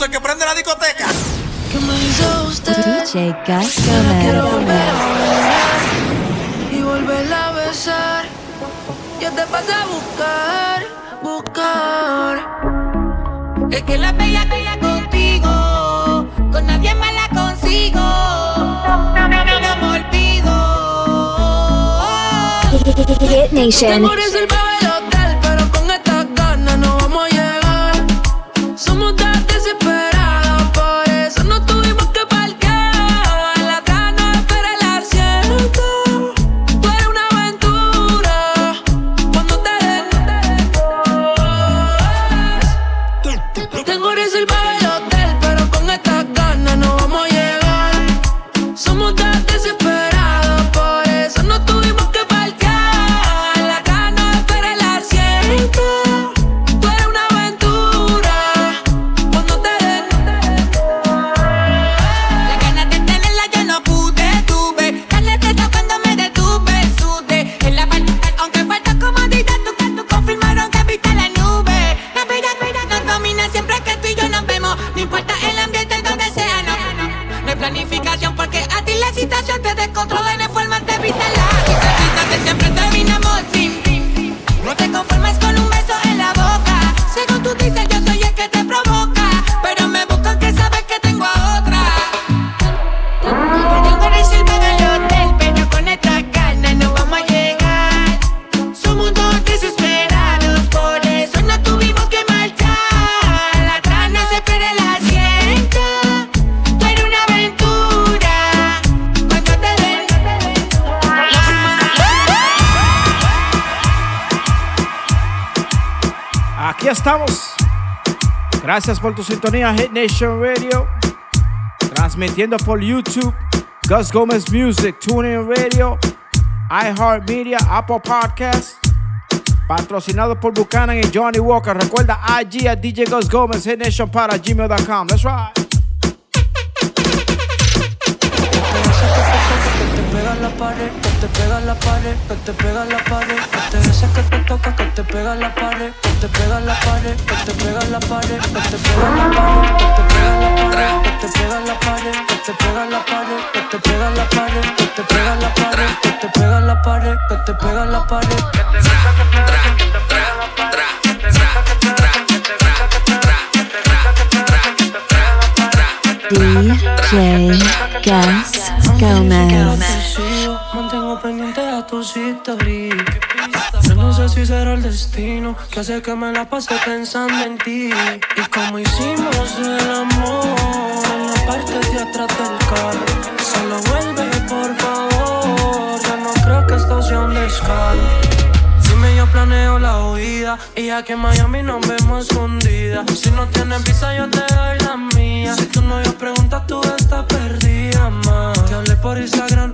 tanto que prende la discoteca. ¿Qué me hizo usted? DJ Quiero volver a y volverla a besar. Yo te pasé a buscar, buscar. Es que la bella bella contigo, con nadie más la consigo. No me olvido. Hit Nation. Gracias por tu sintonía, Hit Nation Radio. Transmitiendo por YouTube, Gus Gomez Music, TuneIn Radio, iHeartMedia, Apple Podcasts. Patrocinado por Buchanan y Johnny Walker. Recuerda IG a DJ Gus Gomez, Hit Nation para gmail.com. That's right. Te pega la pared, que te pega la pared, que te pega la pared, que te besa, que te toca, que te pega la pared, que te pega la pared, que te pega la pared, que te pega la pared, que te pega la pared, que te pega la pared, que te pega la pared, que te pega la pared, que te pega la pared, que te pega la pared, que te pega la pared, que te besa, que te besa, que te pega la pared, que te besa, que te besa, que te besa, que te besa, que te besa, que te besa, que te pega la pared, que te DJ Gas Gomez. Sigo, mantengo pendiente a tus historias. Yo no sé si será el destino que hace que me la pase pensando en ti. Y como hicimos el amor en la parte de atrás del carro. Solo vuelve, por favor. Yo no creo que esto sea un descaro. Dime, yo planeo la huida. Y aquí en Miami nos vemos escondidas. Si no tienes visa, yo te doy la mía. Si tu novio pregunta, tú estás perdida, ma. Te hablé por Instagram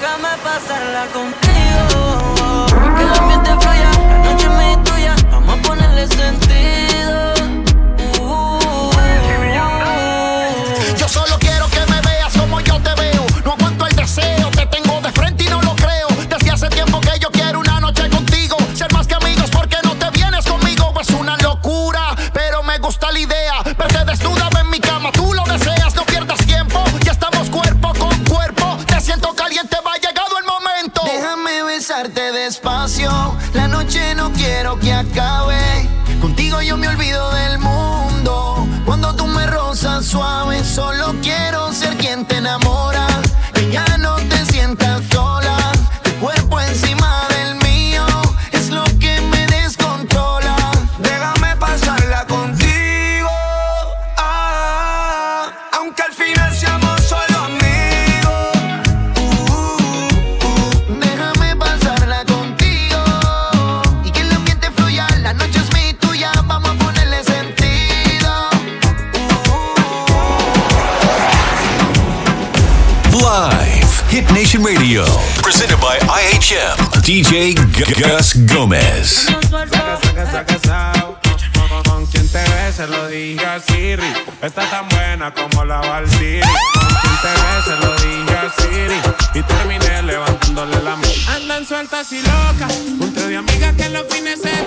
déjame pasarla contigo. Que el ambiente fluya, la noche me tuya. Vamos a ponerle centro. suave, solo quiero ser quien te enamora. DJ Gus Gómez. Con quien te ves, se lo dije a Siri. Está tan buena como la Valsiri. Con quien te ves, se lo dije a Siri. Y terminé levantándole la mano. Andan sueltas y locas. Junto de amigas que los fines se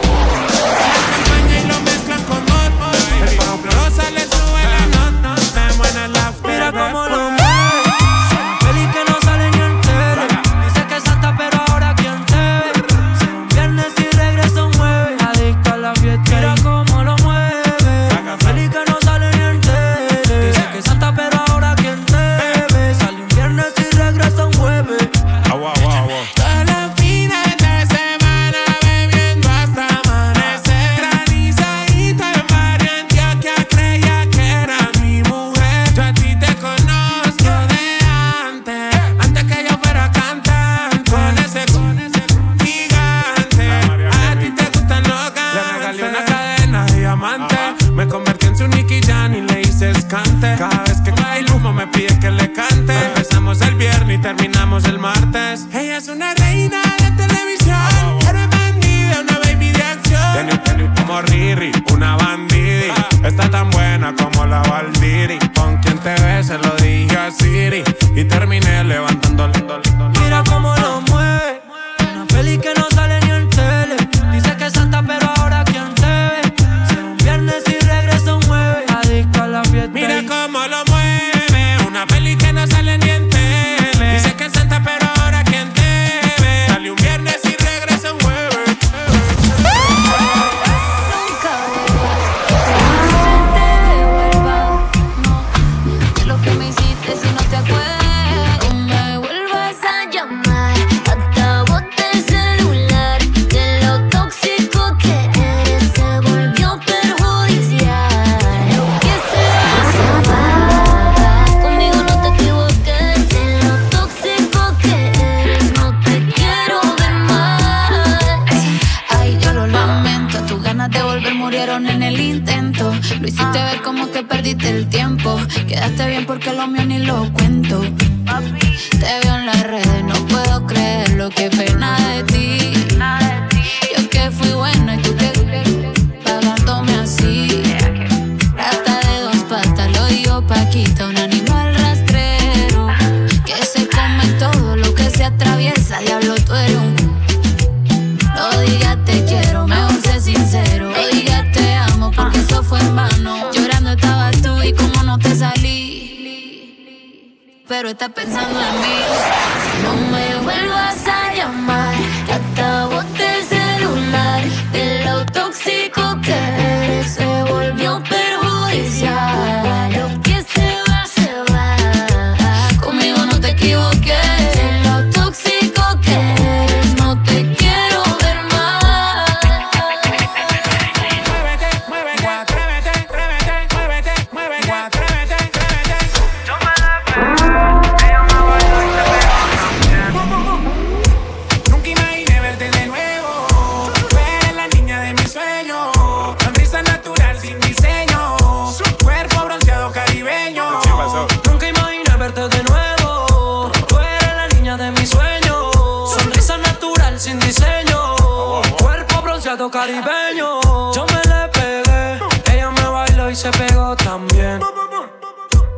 caribeño. Yo me le pegué, ella me bailó y se pegó también.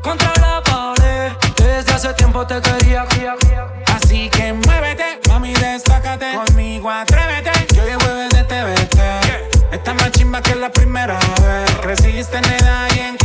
Contra la pared, desde hace tiempo te quería. Así que muévete, mami, destácate. Conmigo atrévete, yo hoy jueves de TVT. Esta más chimba que la primera vez. Creciste en edad y en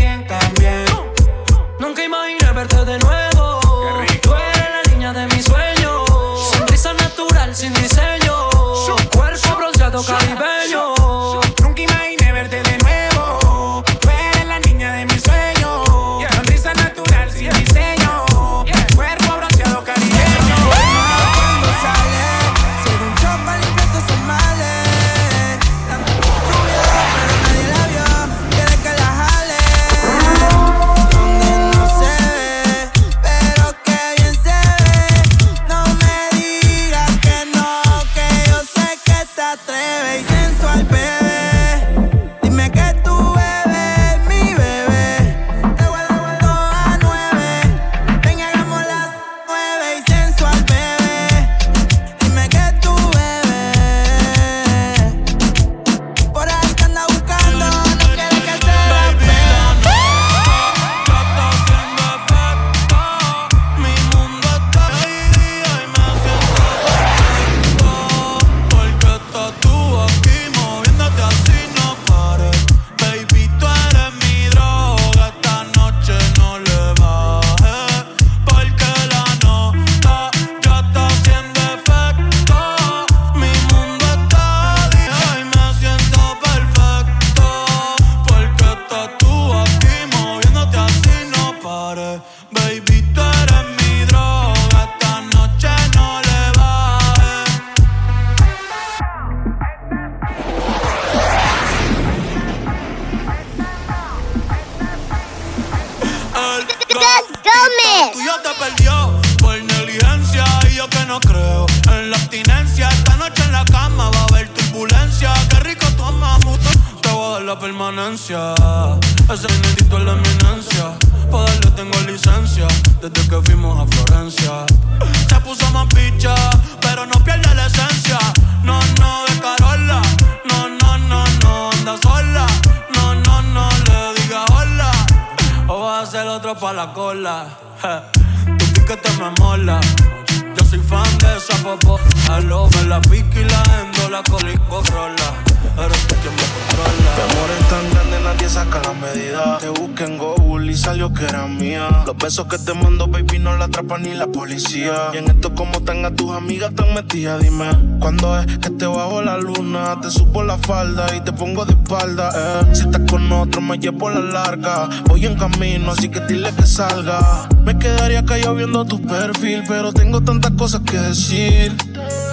dime. ¿Cuándo es que te bajo la luna? Te subo la falda y te pongo de espalda, eh. Si estás con otro, me llevo la larga. Voy en camino, así que dile que salga. Me quedaría callado viendo tu perfil, pero tengo tantas cosas que decir.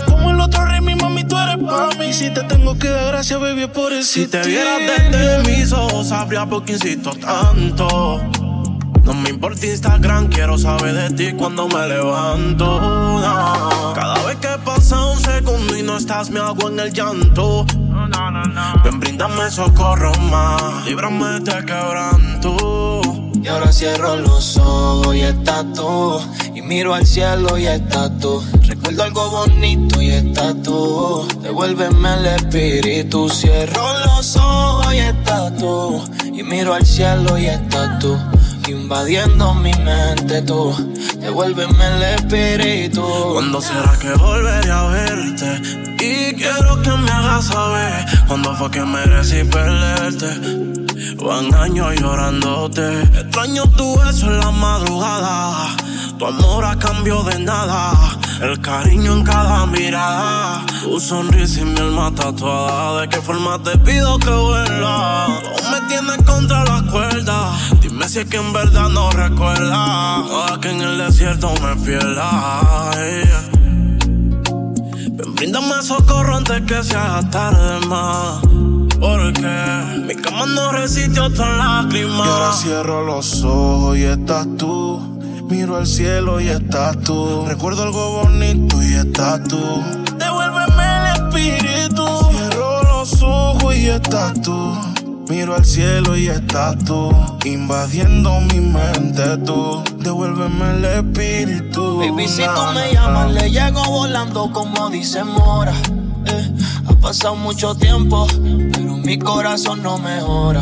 Como el otro rey, mi mami, tú eres pa' mí. Si te tengo que dar gracias, baby, es por Si existir. te vieras desde mis ojos, sabría por qué insisto tanto. No me importa Instagram, quiero saber de ti cuando me levanto. Cada vez que segundo y no estás, me hago en el llanto. Ven, bríndame socorro más, líbrame de quebranto. Y ahora cierro los ojos y estás tú. Y miro al cielo y estás tú. Recuerdo algo bonito y estás tú. Devuélveme el espíritu. Cierro los ojos y estás tú. Y miro al cielo y estás tú. Invadiendo mi mente tú. Devuélveme el espíritu. ¿Cuándo será que volveré a verte? Y quiero que me hagas saber cuándo fue que merecí perderte. Van años llorándote. Extraño tu beso en la madrugada. Tu amor a cambio de nada. El cariño en cada mirada. Tu sonrisa y mi alma tatuada. ¿De qué forma te pido que vuelva? Me tienes contra las cuerdas. Dime si es que en verdad no recuerda. Ahora que en el desierto me pierda. yeah. Ven, bríndame socorro antes que se haga tarde más. Porque mi cama no resiste otra Y ahora lágrima. cierro los ojos y estás tú. Miro al cielo y estás tú. Recuerdo algo bonito y estás tú. Devuélveme el espíritu. Cierro los ojos y estás tú. Miro al cielo y estás tú. Invadiendo mi mente tú. Devuélveme el espíritu. Baby, si tú me llamas, le llego volando como dice Mora. Eh, ha pasado mucho tiempo, pero mi corazón no mejora.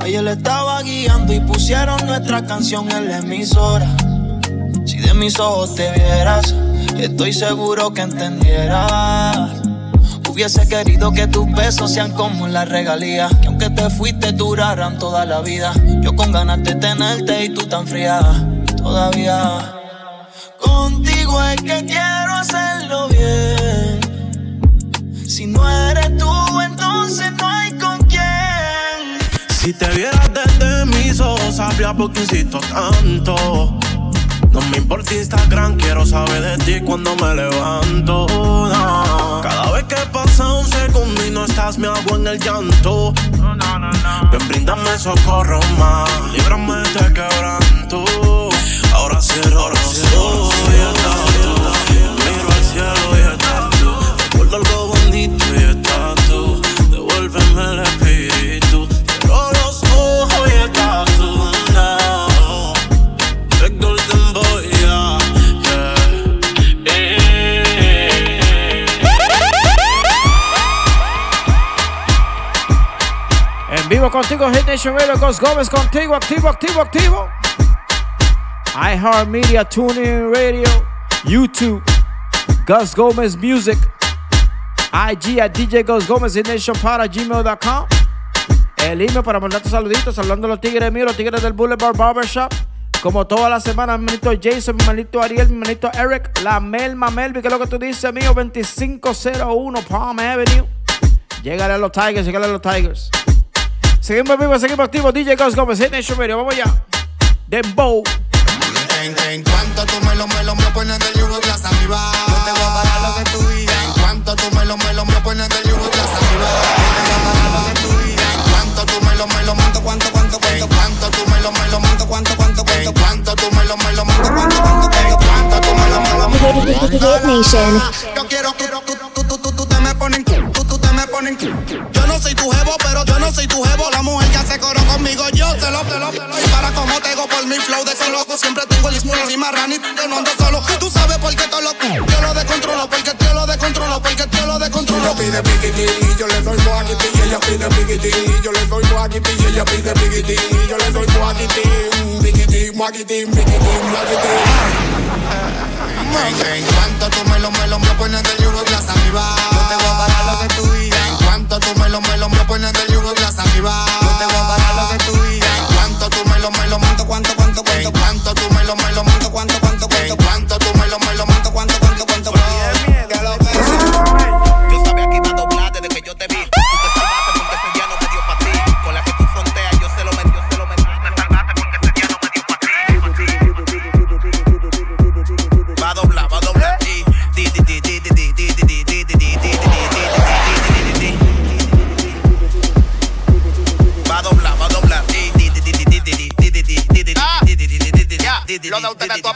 Ayer le estaba guiando y pusieron nuestra canción en la emisora. Si de mis ojos te vieras, estoy seguro que entendieras. Hubiese querido que tus besos sean como la regalía. Que aunque te fuiste duraran toda la vida. Yo con ganas de tenerte y tú tan fría todavía. Contigo es que quiero hacerlo bien. Si no eres tú, entonces no hay con quién. Si te vieras desde mis ojos, sabría por qué insisto tanto. No me importa Instagram, quiero saber de ti cuando me levanto. no. Cada vez que pasa un segundo y no estás, me hago en el llanto. Ven, bríndame socorro más, líbrame de quebranto. Ahora cierro los ojos vivo contigo, Hit Nation Radio, Ghost Gómez contigo, activo, activo, activo. iHeartMedia, TuneIn Radio, YouTube, Gus Gómez Music, IG at DJ Gus Gómez, Hit Nation para gmail.com. El email para mandar tus saluditos, saludando a los tigres míos, los tigres del Boulevard Barbershop. Como toda la semana, mi manito Jason, mi manito Ariel, mi manito Eric, la Melma Melvi, que es lo que tú dices, mío, 2501 Palm Avenue. Llegale a los Tigers, llegale a los Tigers. Seguimos vivos, seguimos activos. DJ Gus Gómez, Nation Radio. Vamos allá. Dembow. En, en cuanto tú me lo, me lo, me pones del yugo glass arriba. Yo te voy a pagar lo que tú digas. En cuanto tú me lo, me lo, me pones del yugo glass arriba. Yo te voy a pagar lo que tú digas. En cuanto tú me lo, me lo, cuánto, cuánto, cuánto, cuánto. En cuanto tú me lo, me lo, cuánto, cuánto, cuánto, cuánto. En cuanto tú me lo, me lo, cuánto, cuánto, cuánto. En cuanto tú me lo, me lo, Nation. Yo quiero tú, tú, tú, tú, tú, tú ponen. Yo no soy tu jevo, pero yo no soy tu jevo. La mujer que hace coro conmigo, yo te lo, te lo, te lo. Y para como tengo por mi flow de son loco, siempre tengo el ismo, y marrani, yo no ando solo. Tú sabes por qué te lo, yo lo descontrolo, porque yo lo descontrolo, porque yo lo descontrolo. Ella pide piquitín y yo le doy moaquitín. Y ella pide piquitín y yo le doy moaquitín. Y ella pide piquitín y yo le doy moaquitín. Piquitín, moaquitín, piquitín, moaquitín. En, en cuanto tú me lo, me lo, me pones del yugo glass arriba. Yo te voy a pagar lo que tú cuanto tú me lo, me lo, me pones del yugo glass arriba. Yo te voy a pagar lo que tú digas. En cuanto tú me lo, me lo, cuánto, cuánto, cuánto, cuánto. En cuanto tú me lo, me lo, Los de ustedes tú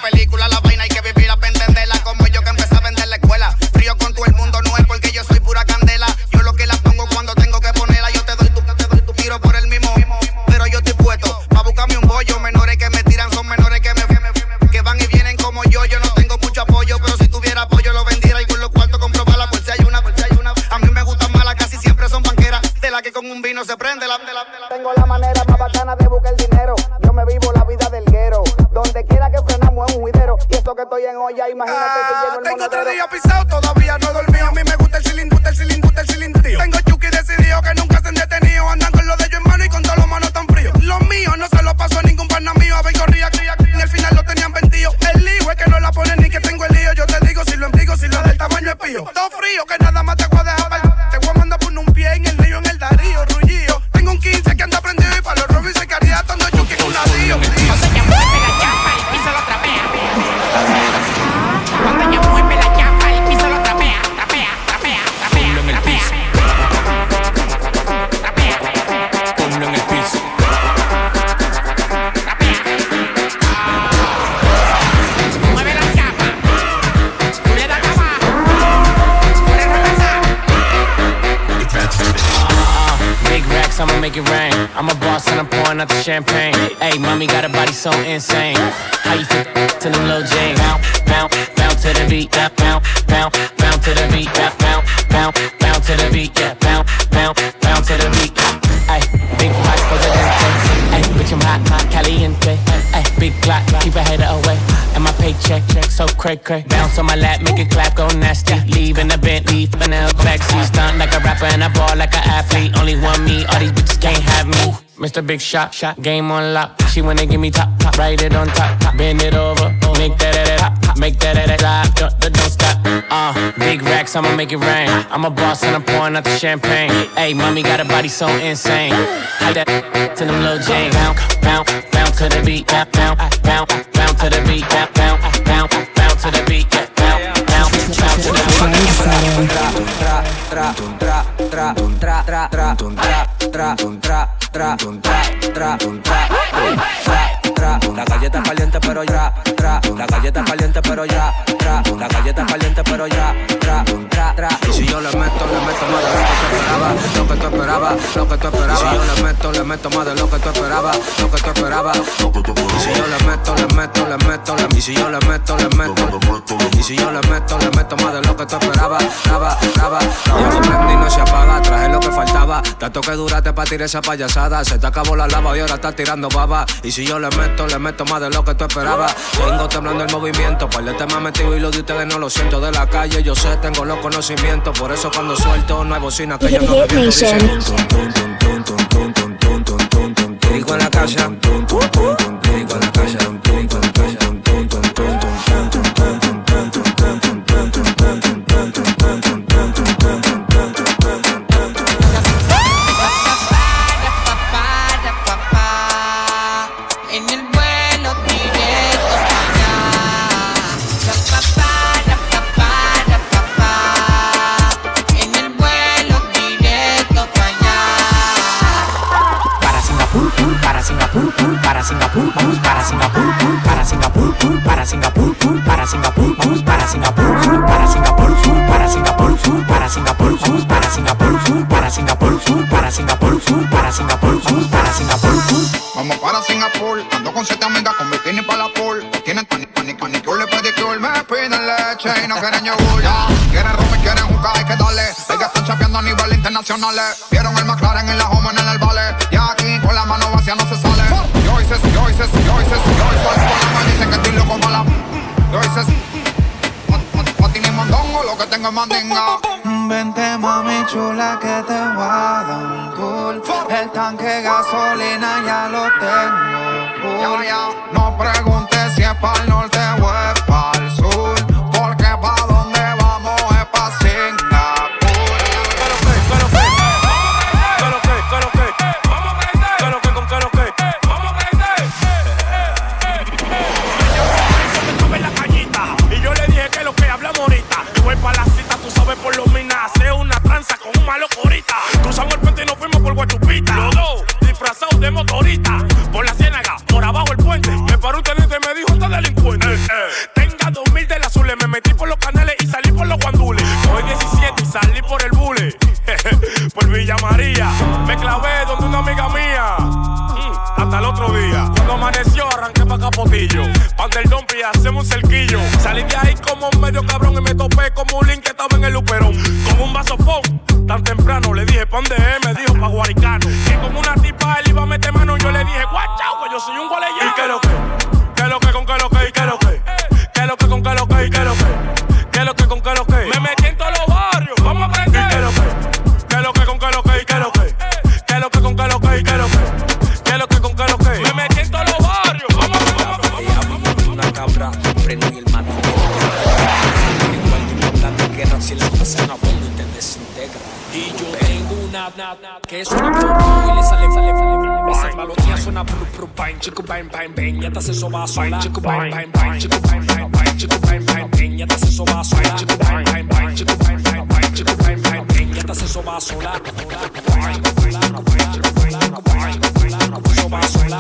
beat, bounce, bounce, bounce, bounce to the beat, bounce, bounce, bounce, bounce to the beat, yeah, bounce, bounce, bounce to the beat. Ay, big box day. ay, bitch I'm hot, hot, caliente, ay, big clock, keep a header away, and my paycheck, check so cray cray. Bounce on my lap, make it clap, go nasty, leave in the Bentley, in the backseat, stunt like a rapper and a ball like an athlete. Only one me, all these bitches can't have me. Mr. Big Shot, shot, game on lock. She wanna give me top, top, ride it on top, top, bend it over make that that that make that that drop, don't, don't, don't stop. Uh, big racks, I'ma make it rain. I'm a boss and I'm pouring out the champagne. Hey, mommy got a body so insane. Hide that to them little Jane. Bounce, bounce, bounce to the beat, bounce, bounce, bounce, to the beat. bounce to the beat, bounce, bounce, bounce, bounce to the beat, bounce, bounce, bounce to the beat. La galleta es caliente pero ya, tra, la galleta es caliente pero ya, tra, la galleta es caliente pero ya, tra, tra, tra. Yo le meto, le meto más de lo que tú esperabas, lo que tú esperabas, lo que tú esperabas. Si yo le meto, le meto más de lo que tú esperabas, lo que tú esperabas, si yo le meto, le meto, le meto, le y si yo le meto, le meto, y si yo le meto, le meto más de lo que tú esperabas, raba, raba. Ya lo prendí, no se apaga, traje lo que faltaba, tanto que duraste para tirar esa payasada, se te acabó la lava y ahora estás tirando baba. Y si yo le meto, le meto más de lo que tú esperabas. Tengo temblando el movimiento, par de temas metido y lo de ustedes no lo siento de la calle. Yo sé, tengo los conocimientos, por eso cuando suelto no hay bocina que yo no me. Rico en la casa, internacional. Vieron el McLaren en la home en el vale. Y aquí con la mano vacía no se sale. Yo hice, yo hice, yo hice, yo hice. Con la dicen que estoy loco para la. Yo hice. Patín y mondongo, lo que tengo es mandinga. Vente mami chula que te voy a dar un tour El tanque de gasolina ya lo tengo full No preguntes si es para malo corita. Cruzamos el puente y nos fuimos por Guachupita. Los dos bang, bang, bang. Ya te hace soba sola. Chico, bang, bang, bang, chico, bang, bang, bang, chico, bang, bang, bang. Ya te hace soba sola. Chico, bang, bang, bang, chico, bang, bang, bang, chico, bang, bang, bang. Ya te hace soba sola. Soba sola.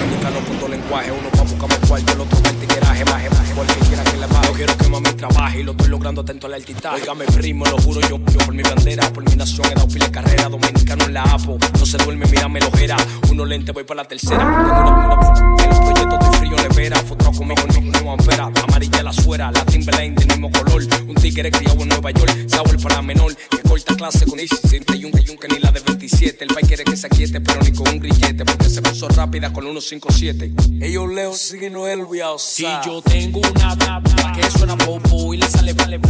Dominicano punto lenguaje, uno pa' buscarme cuarto, el otro vente garaje, maje, maje, cualquier quiera que le baje. Yo quiero que mami trabaje y lo estoy logrando atento al altitaje. Óigame primo, lo juro yo, yo la no se duerme, mírame lo ojera, uno lente voy para la tercera, nevera, fotrado conmigo no, no ampera, amarilla la suera, la Timberlane del mismo color, un tigre criado en Nueva York, sabor para menor, que corta clase con siempre hay un que ni la de 27, el país quiere que se quiete, pero ni con un grillete, porque se puso rápida con 157. Ellos leo signo el Si yo tengo una dama que suena popo y le sale vale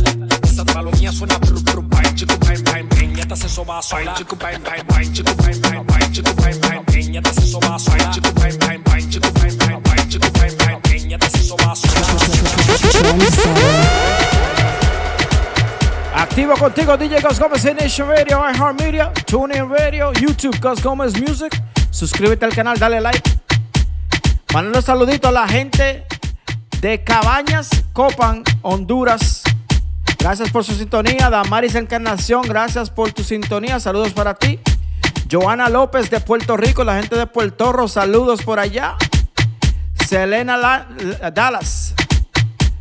Esa palomía suena bru bru bang chico bang bang bang. Ya te soba sola chico bang bang bang. Chico bang bang chico bang bang bang. Ya te soba sola chico bang. Chico bang bang bang. Chico Activo contigo, DJ Gus Gómez en Nation Radio, iHeartMedia, TuneIn Radio, YouTube, Gus Gómez Music. Suscríbete al canal, dale like. Manda un saludito a la gente de Cabañas, Copan, Honduras. Gracias por su sintonía. Damaris Encarnación, gracias por tu sintonía. Saludos para ti. Joana López de Puerto Rico, la gente de Puerto Rico, saludos por allá. Selena La- La- Dallas,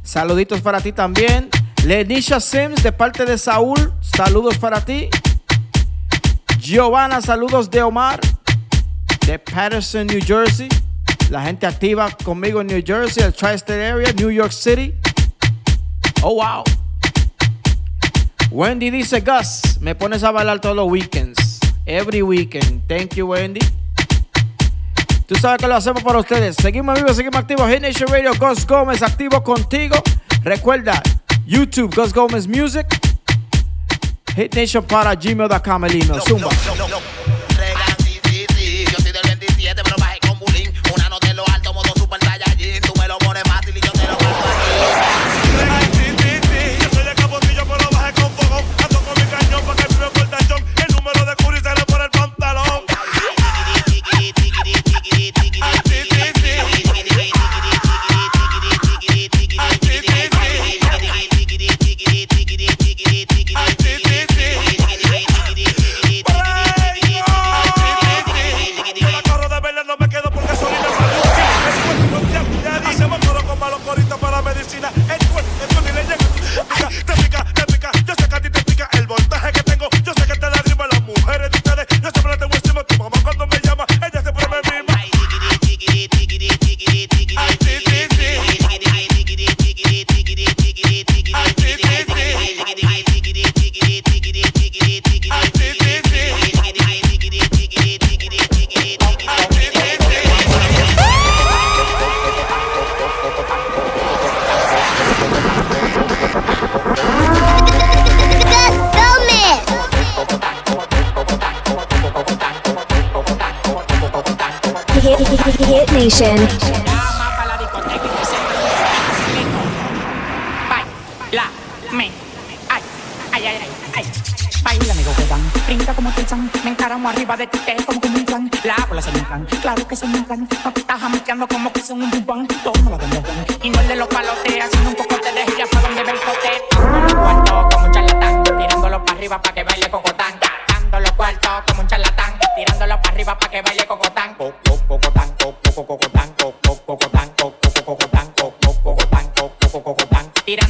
saluditos para ti también. Lenisha Sims de parte de Saúl, saludos para ti. Giovanna, saludos de Omar de Patterson, New Jersey. La gente activa conmigo en New Jersey, el Tri-State Area, New York City. Oh, wow. Wendy dice, Gus, me pones a bailar todos los weekends. Every weekend. Thank you, Wendy. Tú sabes que lo hacemos para ustedes. Seguimos vivos, seguimos activos. Hit Nation Radio, Gus Gómez, activo contigo. Recuerda, YouTube, Gus Gómez Music. Hit Nation para gmail.com, el email. Zumba. Yo soy del 27, pero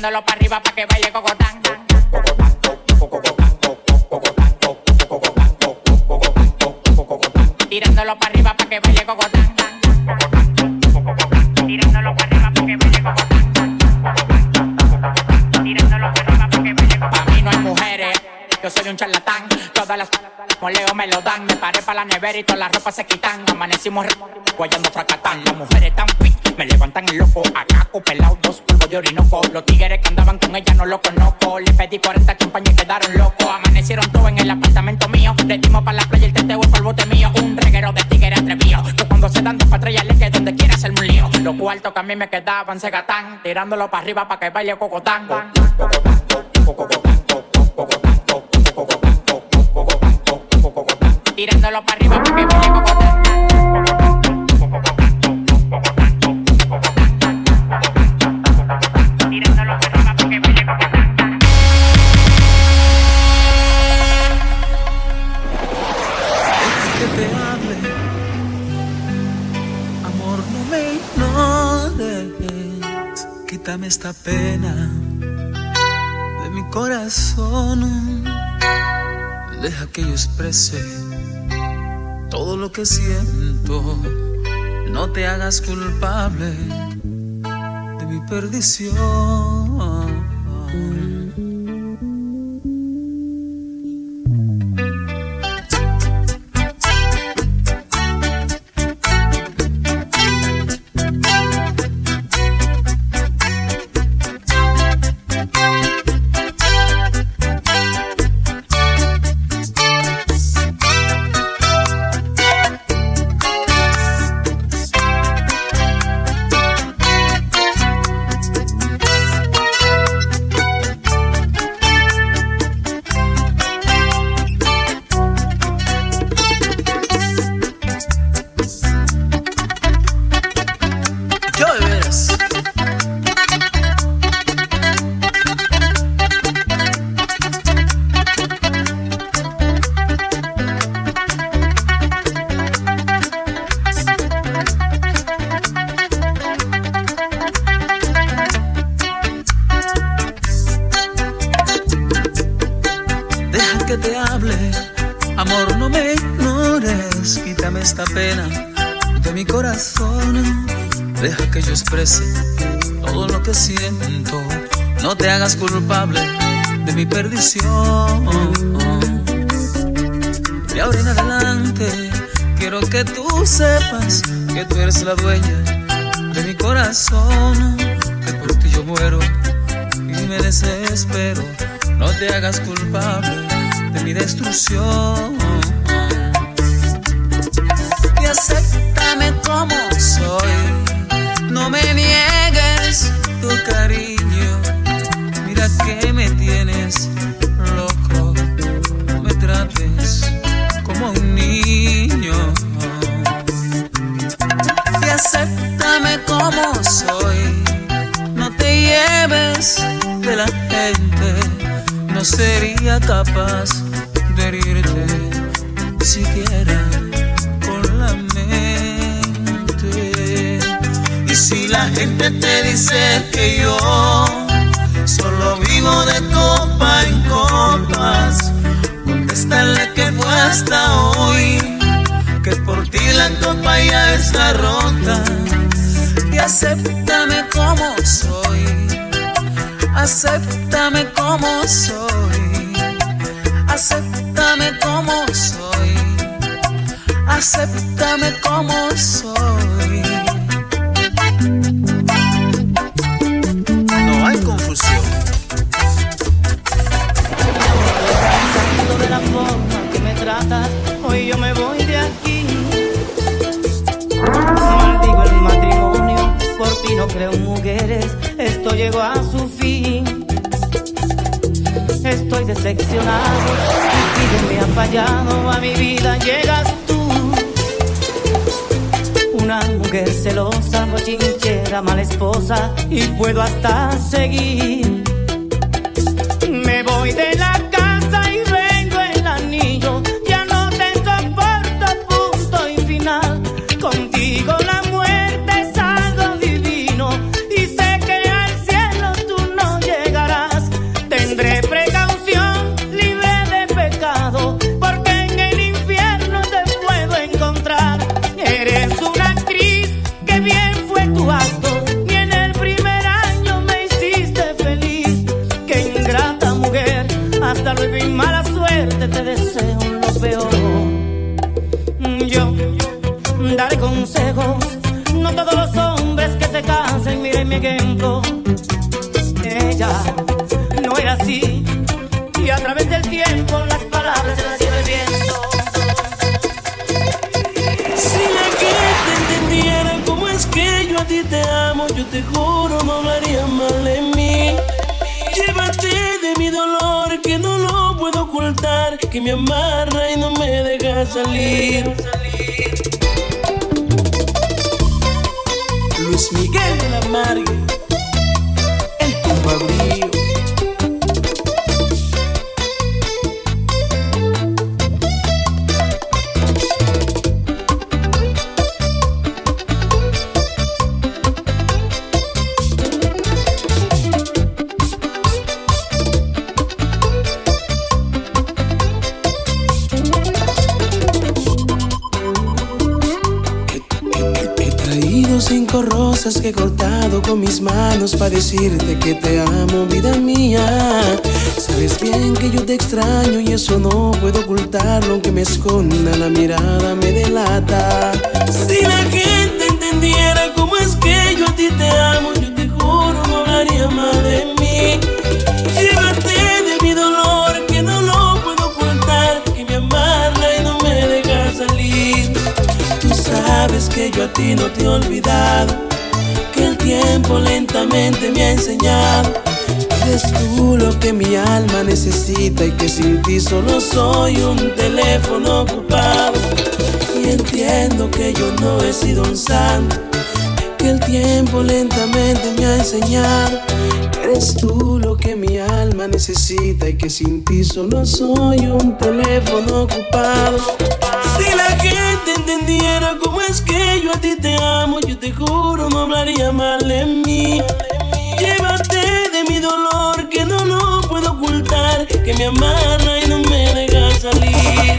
tirándolo para arriba para que baile cocotán. Me lo dan. Me paré para la nevera y todas las ropas se quitan. Amanecimos guayando fracatán. Las mujeres tan quick, me levantan el loco. Acá pelado, dos polvos de orinoco. Los tigres que andaban con ella no lo conozco. Le pedí 40 champañas y quedaron locos. Amanecieron todos en el apartamento mío. Le dimos para la playa el teteo para el bote mío. Un reguero de tigres atrevido. Que cuando se dan dos patrullas le que donde quiera hacerme un lío. Los cuartos que a mí me quedaban se gatán. Tirándolo para arriba para que baile cocotán. Cocotán. Tirándolo para arriba para que baile cocotán. que te hable. Amor, no me ignores. Quítame esta pena de mi corazón. Deja que yo exprese todo lo que siento. No te hagas culpable de mi perdición. Y acéptame como soy. No me niegues tu cariño. Mira que me tienes loco. No me trates como un niño. Y acéptame como soy. No te lleves de la gente. No sería capaz siquiera con la mente. Y si la gente te dice que yo solo vivo de copa en copas, contéstale que fue hasta hoy, que por ti la copa ya está rota. Y acéptame como soy, acéptame como soy, acéptame como soy, acéptame como soy. No hay confusión. de la forma que me tratas, hoy yo me voy de aquí. Maldigo el matrimonio, por ti no creo en mujeres, esto llegó a su. Estoy decepcionado, mi vida me ha fallado, a mi vida llegas tú. Una mujer celosa, bochinchera, mala esposa, y puedo hasta seguir. Traído cinco rosas que he cortado con mis manos para decirte que te amo, vida mía. Sabes bien que yo te extraño y eso no puedo ocultarlo, aunque me esconda la mirada me delata. Si la gente entendiera cómo es que yo a ti te amo, yo te juro no hablaría mal de a ti no te he olvidado, que el tiempo lentamente me ha enseñado. Eres tú lo que mi alma necesita y que sin ti solo soy un teléfono ocupado. Y entiendo que yo no he sido un santo, que el tiempo lentamente me ha enseñado. Eres tú lo que mi alma necesita y que sin ti solo soy un teléfono ocupado. Si la gente entendiera cómo es que yo a ti te amo, yo te juro no hablaría mal de mí. Llévate de mi dolor que no lo puedo ocultar, que me amarra y no me deja salir.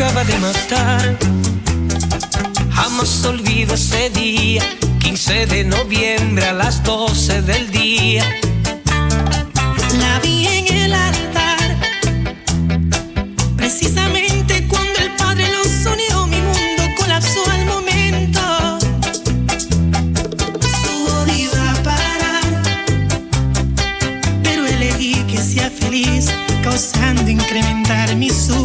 acaba de matar. Jamás olvido ese día, 15 de noviembre a las 12 del día. La vi en el altar, precisamente cuando el Padre los unió, mi mundo colapsó al momento. Su odio a parar, pero elegí que sea feliz, causando incrementar mi sufrimiento.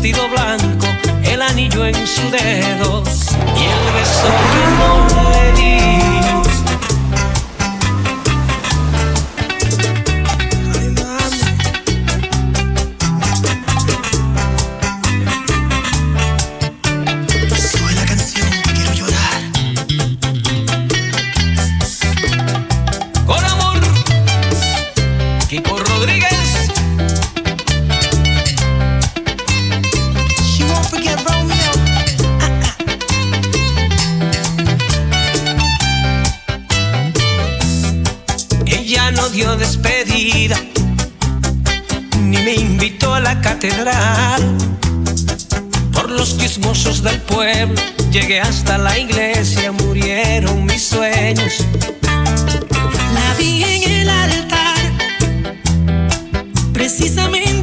vestido blanco, el anillo en sus dedos y el beso que no Por los chismosos del pueblo llegué hasta la iglesia, murieron mis sueños. La vi en el altar. Precisamente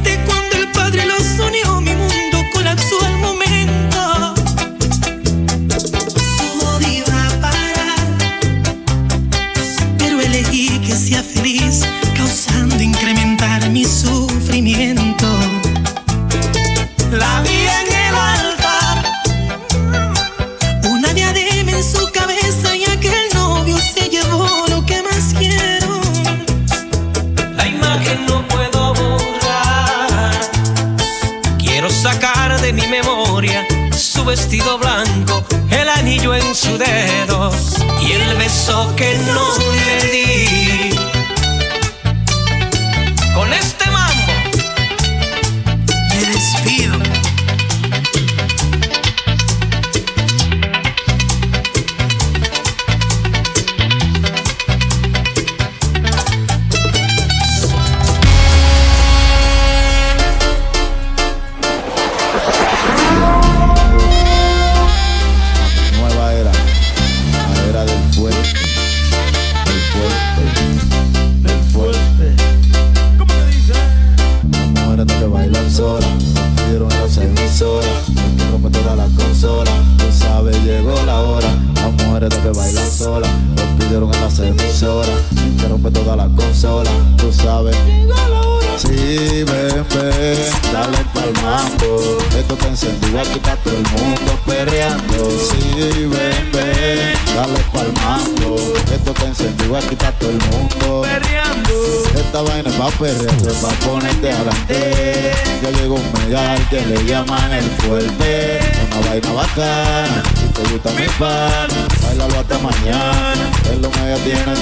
Encendió, aquí está todo el mundo perreando. Sí, ven, ven, dale pa'l mambo. Esto te encendió, aquí está todo el mundo perreando. Esta vaina es pa' perrear, es pa' ponerte adelante. Ya llegó un megal que le llaman el fuerte. Una vaina bacana, si te gusta mi pan, bailalo hasta mañana. En lo media tienes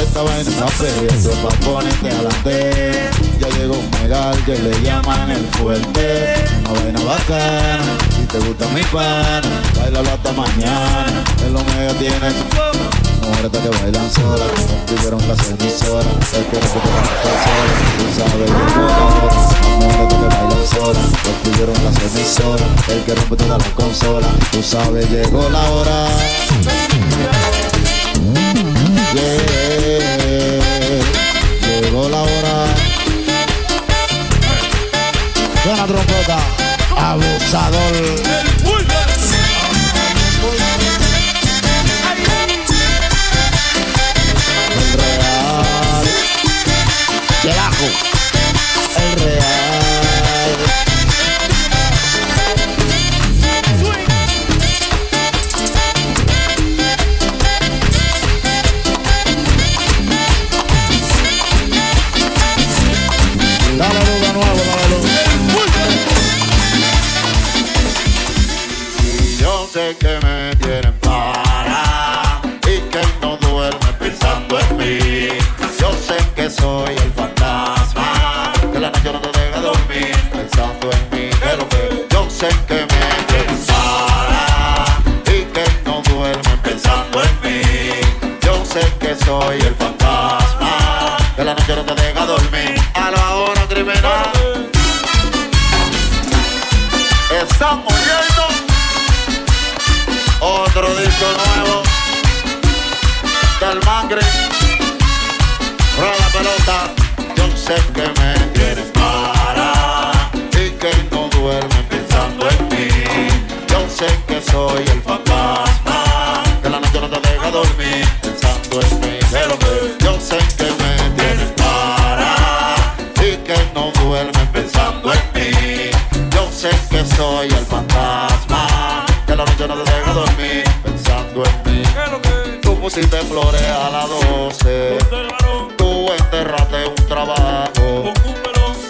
esta vaina es pa' perrear, es pa' ponerte adelante. Ya llegó un megal que le llaman el fuerte. Una vaina bacana, si te gusta mi pan, bailalo hasta mañana. En lo medio tienes mujeres que bailan solas, que tuvieron las emisoras, el que no la persona, tú sabes. Las mujeres que bailan solas, que tuvieron las emisoras, el que rompe toda la consola, tú sabes, llegó la hora. Yeah, Buena trompeta, abusador. El real. Y el ajo. El real. La noche no te deja dormir pensando en mí. Pero yo sé que me para y que no duermen pensando en mí. Yo sé que soy el fantasma que la noche no te deja dormir. A la hora criminal estamos oyendo otro disco nuevo del Mangre. Rueda la pelota, yo sé que me pusiste flores a las 12. Tú enterraste un trabajo.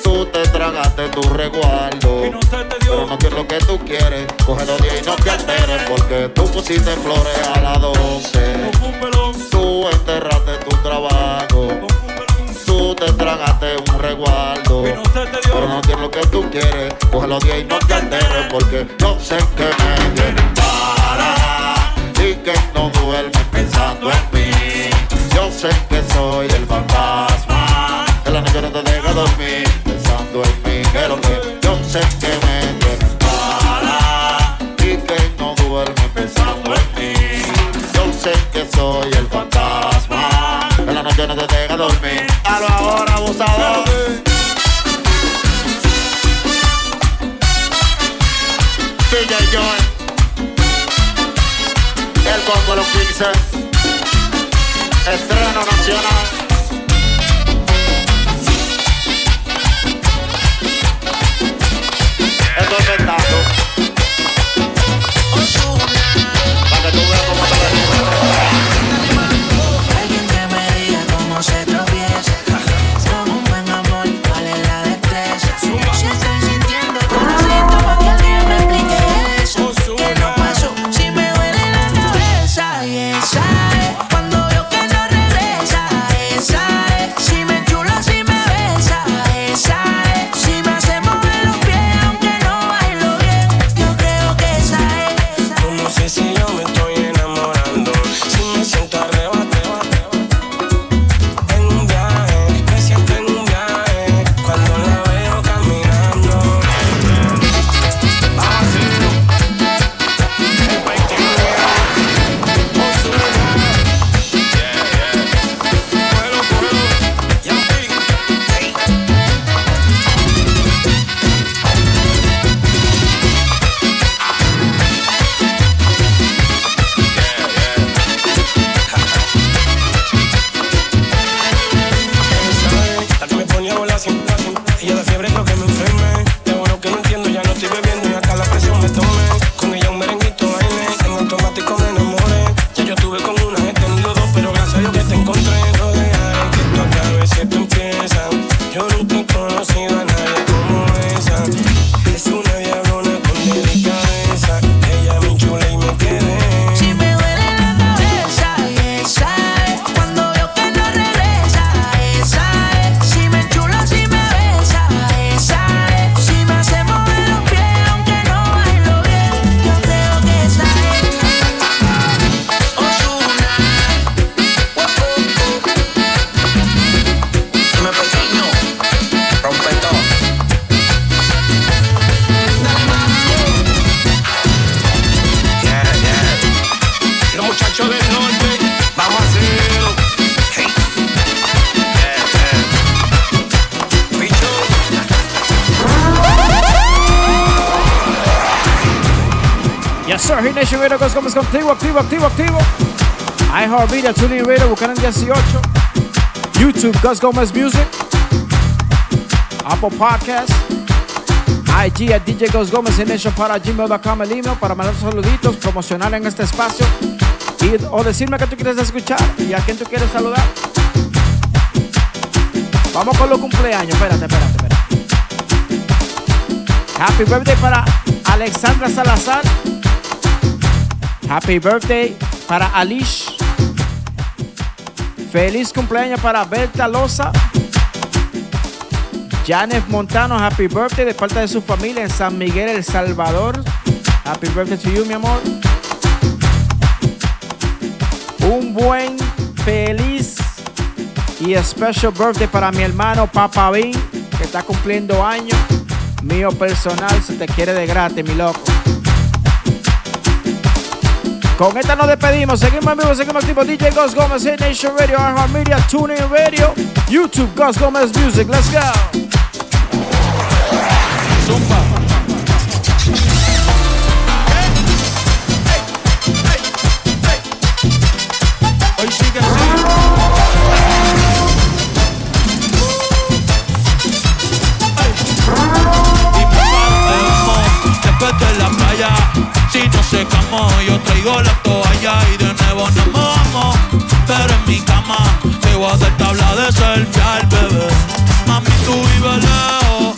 Tú te tragaste tu resguardo. Pero no quiero lo que tú quieres. Cógelo bien y no te alteres. Porque tú pusiste flores a las 12. Tú enterraste tu trabajo. Tú te tragaste un resguardo. Pero no quiero lo que tú quieres. Cógelo bien y no te alteres. Porque yo sé que me vienen para. Y que no duermes pensando en mí. Yo sé que soy el fantasma. Que la noche no te deja dormir pensando en mí. sé que me tienes mala y que no duerme pensando en mí. Yo sé que soy el fantasma. En la noche no te deja dormir. Halo ahora, abusador. DJ Joy. El combo los 15. e treno nazionale. TuneIn Radio, buscan en 18. YouTube, Gus Gómez Music. Apple Podcast. IG a DJ Gus Gómez Hit Nation para gmail.com el email para mandar saluditos, promocionar en este espacio y, o decirme que tú quieres escuchar y a quién tú quieres saludar. Vamos con los cumpleaños. Espérate, espérate, espérate. Happy birthday para Alexandra Salazar. Happy birthday para Alish. Feliz cumpleaños para Berta Loza. Janet Montano, happy birthday de parte de su familia en San Miguel, El Salvador. Happy birthday to you, mi amor. Un buen, feliz y special birthday para mi hermano Papa Bean, que está cumpliendo años. Mío personal, se te quiere de gratis, mi loco. Con esta nos despedimos. Seguimos en vivo, seguimos activos. DJ Gus Gómez, Hit Nation Radio, iHeart Media, TuneIn Radio, YouTube Gus Gómez Music. Let's go. Secamos, yo traigo la toalla y de nuevo nos mojamos. Pero en mi cama, te voy a hacer tabla de selfie al bebé. Mami, tú vives lejos,